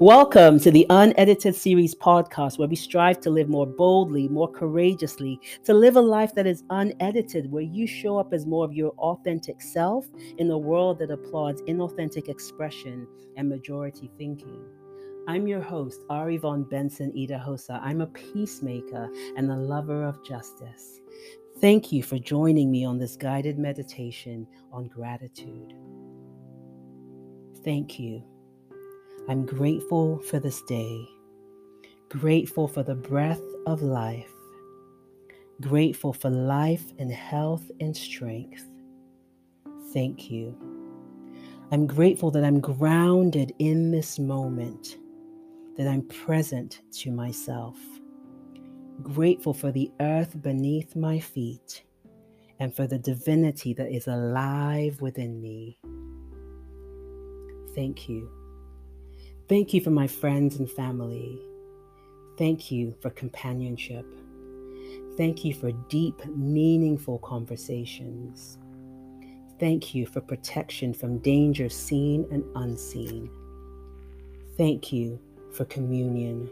Welcome to the Unedited Series podcast, where we strive to live more boldly, more courageously, to live a life that is unedited, where you show up as more of your authentic self in a world that applauds inauthentic expression and majority thinking. I'm your host, Ari Von Benson Idahosa. I'm a peacemaker and a lover of justice. Thank you for joining me on this guided meditation on gratitude. Thank you I'm grateful for this day, grateful for the breath of life, grateful for life and health and strength. Thank you. I'm grateful that I'm grounded in this moment, that I'm present to myself. Grateful for the earth beneath my feet and for the divinity that is alive within me. Thank you. Thank you for my friends and family. Thank you for companionship. Thank you for deep, meaningful conversations. Thank you for protection from danger seen and unseen. Thank you for communion.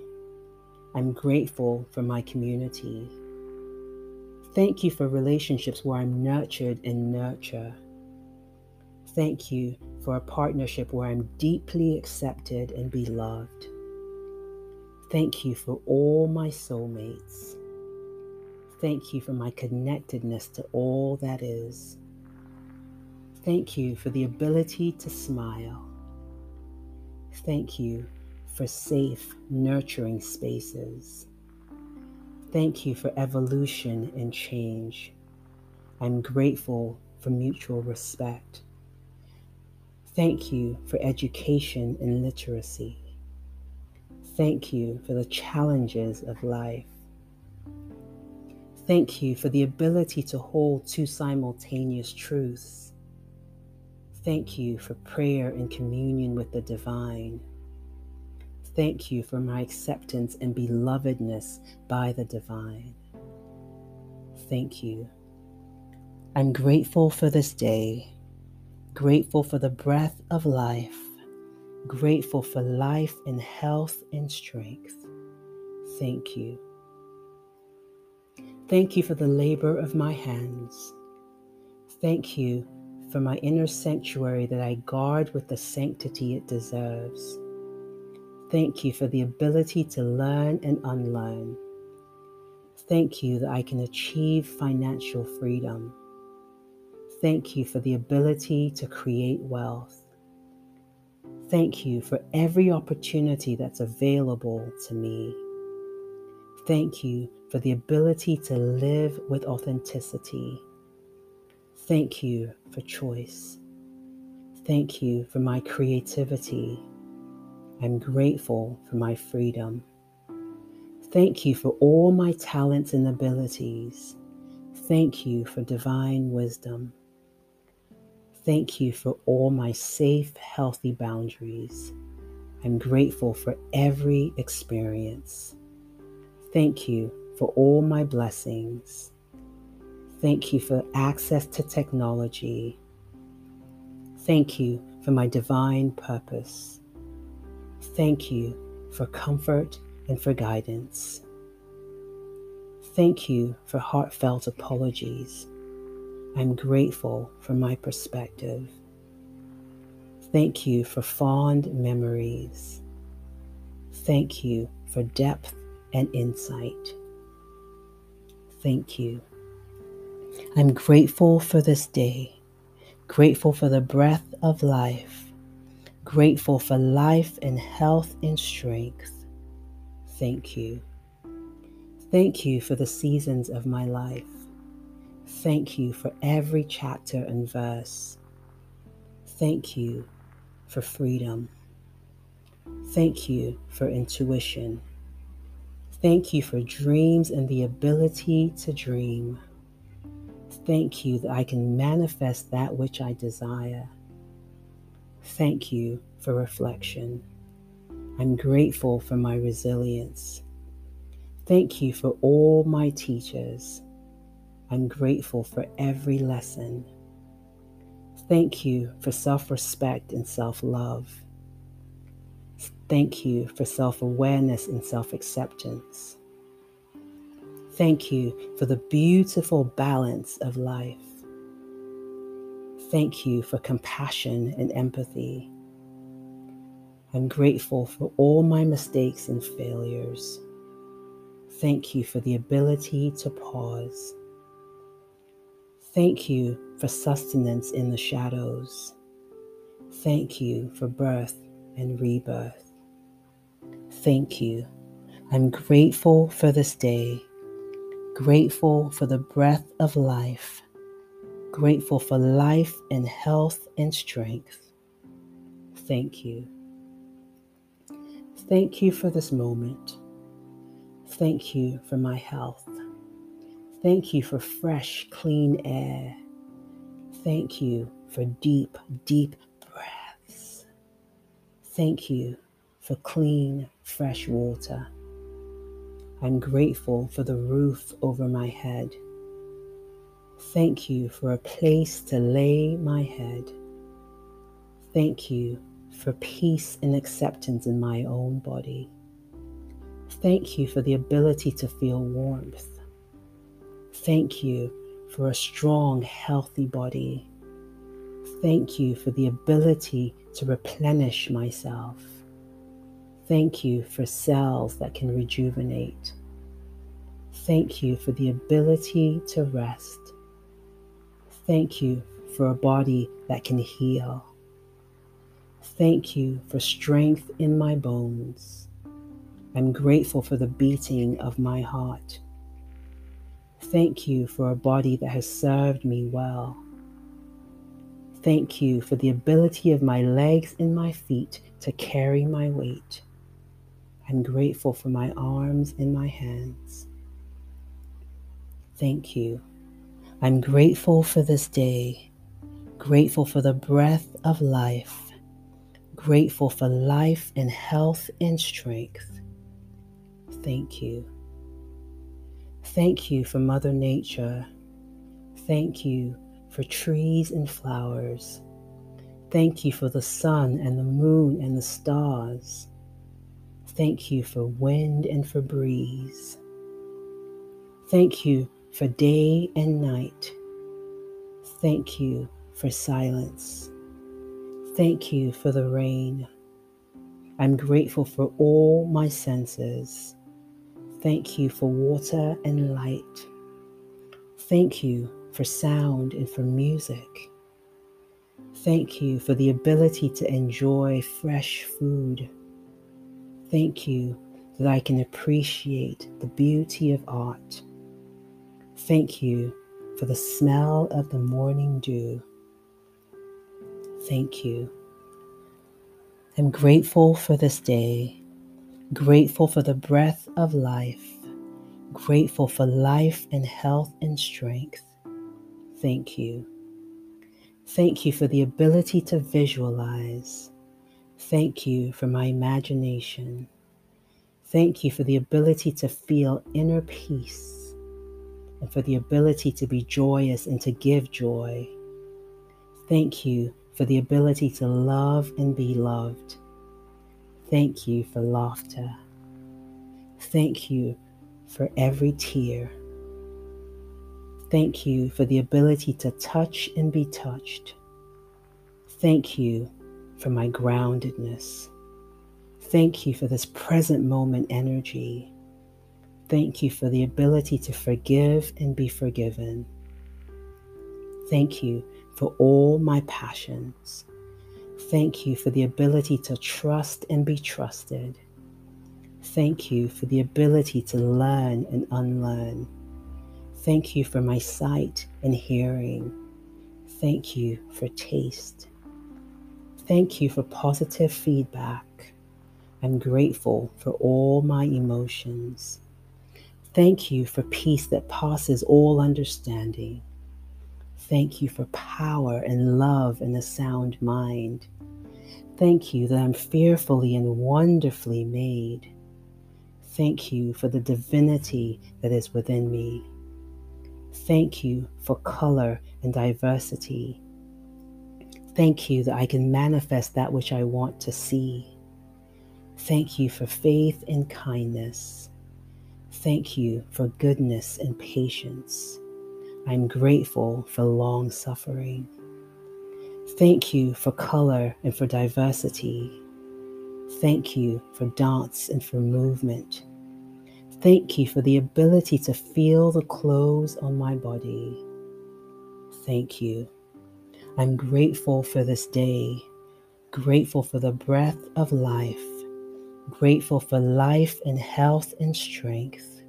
I'm grateful for my community. Thank you for relationships where I'm nurtured and nurture. Thank you for a partnership where I'm deeply accepted and beloved. Thank you for all my soulmates. Thank you for my connectedness to all that is. Thank you for the ability to smile. Thank you for safe, nurturing spaces. Thank you for evolution and change. I'm grateful for mutual respect. Thank you for education and literacy. Thank you for the challenges of life. Thank you for the ability to hold two simultaneous truths. Thank you for prayer and communion with the divine. Thank you for my acceptance and belovedness by the divine. Thank you. I'm grateful for this day grateful for the breath of life, grateful for life and health and strength. Thank you. Thank you for the labor of my hands. Thank you for my inner sanctuary that I guard with the sanctity it deserves. Thank you for the ability to learn and unlearn. Thank you that I can achieve financial freedom. Thank you for the ability to create wealth. Thank you for every opportunity that's available to me. Thank you for the ability to live with authenticity. Thank you for choice. Thank you for my creativity. I'm grateful for my freedom. Thank you for all my talents and abilities. Thank you for divine wisdom. Thank you for all my safe, healthy boundaries. I'm grateful for every experience. Thank you for all my blessings. Thank you for access to technology. Thank you for my divine purpose. Thank you for comfort and for guidance. Thank you for heartfelt apologies. I'm grateful for my perspective. Thank you for fond memories. Thank you for depth and insight. Thank you. I'm grateful for this day, grateful for the breath of life, grateful for life and health and strength. Thank you. Thank you for the seasons of my life. Thank you for every chapter and verse. Thank you for freedom. Thank you for intuition. Thank you for dreams and the ability to dream. Thank you that I can manifest that which I desire. Thank you for reflection. I'm grateful for my resilience. Thank you for all my teachers. I'm grateful for every lesson. Thank you for self respect and self love. Thank you for self awareness and self acceptance. Thank you for the beautiful balance of life. Thank you for compassion and empathy. I'm grateful for all my mistakes and failures. Thank you for the ability to pause. Thank you for sustenance in the shadows. Thank you for birth and rebirth. Thank you. I'm grateful for this day, grateful for the breath of life, grateful for life and health and strength. Thank you. Thank you for this moment. Thank you for my health. Thank you for fresh, clean air. Thank you for deep, deep breaths. Thank you for clean, fresh water. I'm grateful for the roof over my head. Thank you for a place to lay my head. Thank you for peace and acceptance in my own body. Thank you for the ability to feel warmth. Thank you for a strong, healthy body. Thank you for the ability to replenish myself. Thank you for cells that can rejuvenate. Thank you for the ability to rest. Thank you for a body that can heal. Thank you for strength in my bones. I'm grateful for the beating of my heart. Thank you for a body that has served me well. Thank you for the ability of my legs and my feet to carry my weight. I'm grateful for my arms and my hands. Thank you. I'm grateful for this day, grateful for the breath of life, grateful for life and health and strength. Thank you. Thank you for Mother Nature. Thank you for trees and flowers. Thank you for the sun and the moon and the stars. Thank you for wind and for breeze. Thank you for day and night. Thank you for silence. Thank you for the rain. I'm grateful for all my senses. Thank you for water and light. Thank you for sound and for music. Thank you for the ability to enjoy fresh food. Thank you that I can appreciate the beauty of art. Thank you for the smell of the morning dew. Thank you. I'm grateful for this day, grateful for the breath of life, grateful for life and health and strength. Thank you. Thank you for the ability to visualize. Thank you for my imagination. Thank you for the ability to feel inner peace and for the ability to be joyous and to give joy. Thank you for the ability to love and be loved. Thank you for laughter. Thank you for every tear. Thank you for the ability to touch and be touched. Thank you for my groundedness. Thank you for this present moment energy. Thank you for the ability to forgive and be forgiven. Thank you for all my passions. Thank you for the ability to trust and be trusted. Thank you for the ability to learn and unlearn. Thank you for my sight and hearing. Thank you for taste. Thank you for positive feedback. I'm grateful for all my emotions. Thank you for peace that passes all understanding. Thank you for power and love and a sound mind. Thank you that I'm fearfully and wonderfully made. Thank you for the divinity that is within me. Thank you for color and diversity. Thank you that I can manifest that which I want to see. Thank you for faith and kindness. Thank you for goodness and patience. I'm grateful for long suffering. Thank you for color and for diversity. Thank you for dance and for movement. Thank you for the ability to feel the clothes on my body. Thank you. I'm grateful for this day, grateful for the breath of life, grateful for life and health and strength.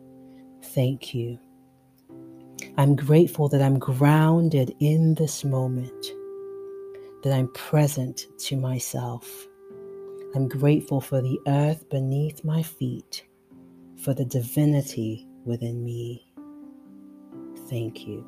Thank you. I'm grateful that I'm grounded in this moment, that I'm present to myself. I'm grateful for the earth beneath my feet for the divinity within me. Thank you.